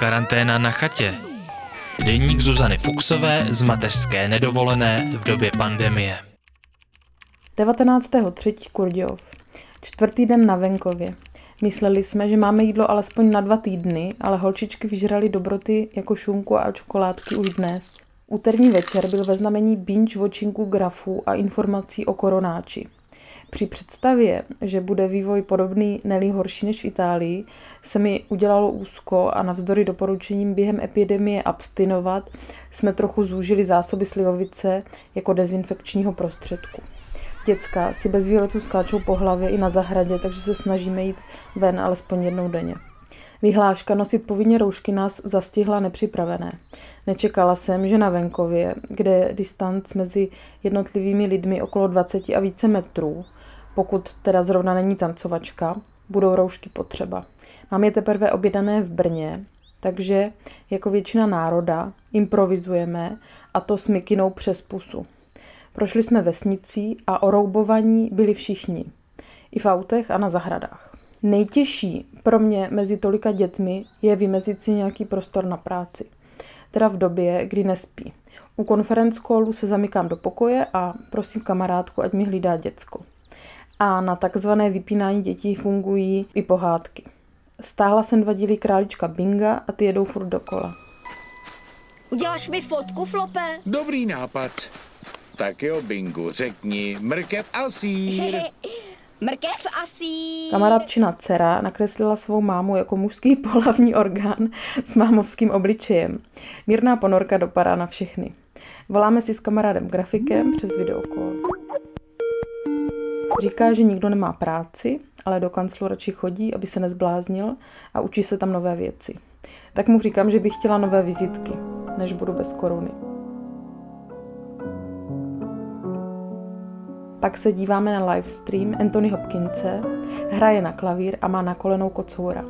Karanténa na chatě. Deník Zuzany Fuxové z mateřské nedovolené v době pandemie. 19.3. Kurdějov. Čtvrtý den na venkově. Mysleli jsme, že máme jídlo alespoň na dva týdny, ale holčičky vyžrali dobroty jako šunku a čokoládky už dnes. Úterní večer byl ve znamení binge watchingu grafů a informací o koronáči. Při představě, že bude vývoj podobný, nelí horší než v Itálii, se mi udělalo úzko a navzdory doporučením během epidemie abstinovat jsme trochu zúžili zásoby slivovice jako dezinfekčního prostředku. Děcka si bez výletu skáčou po hlavě i na zahradě, takže se snažíme jít ven alespoň jednou denně. Vyhláška nosit povinně roušky nás zastihla nepřipravené. Nečekala jsem, že na venkově, kde je distanc mezi jednotlivými lidmi okolo 20 a více metrů, pokud teda zrovna není tancovačka, budou roušky potřeba. Mám je teprve objednané v Brně, takže jako většina národa improvizujeme a to s mikinou přes pusu. Prošli jsme vesnicí a oroubovaní byli všichni. I v autech a na zahradách. Nejtěžší pro mě mezi tolika dětmi je vymezit si nějaký prostor na práci. Teda v době, kdy nespí. U konference callu se zamykám do pokoje a prosím kamarádku, ať mi hlídá děcko a na takzvané vypínání dětí fungují i pohádky. Stáhla jsem dva díly Králička Binga a ty jedou furt dokola. Uděláš mi fotku, Flope? Dobrý nápad. Tak jo, Bingu, řekni mrkev a sír. Mrkev a sír. Kamarádčina dcera nakreslila svou mámu jako mužský pohlavní orgán s mámovským obličejem. Mírná ponorka dopadá na všechny. Voláme si s kamarádem grafikem přes videokol. Říká, že nikdo nemá práci, ale do kanclu radši chodí, aby se nezbláznil a učí se tam nové věci. Tak mu říkám, že bych chtěla nové vizitky, než budu bez koruny. Pak se díváme na livestream Anthony Hopkinse, hraje na klavír a má na kolenou kocoura.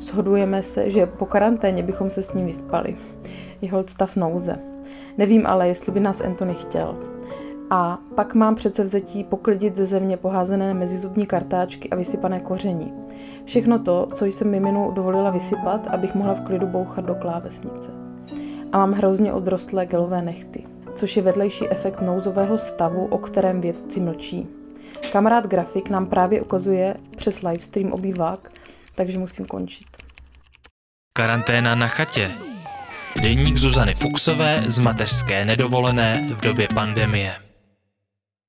Shodujeme se, že po karanténě bychom se s ním vyspali. Jeho stav nouze. Nevím ale, jestli by nás Anthony chtěl. A pak mám přece vzetí poklidit ze země poházené mezizubní kartáčky a vysypané koření. Všechno to, co jsem miminu dovolila vysypat, abych mohla v klidu bouchat do klávesnice. A mám hrozně odrostlé gelové nechty, což je vedlejší efekt nouzového stavu, o kterém vědci mlčí. Kamarád grafik nám právě ukazuje přes livestream obývák, takže musím končit. Karanténa na chatě. Deník Zuzany Fuxové z mateřské nedovolené v době pandemie.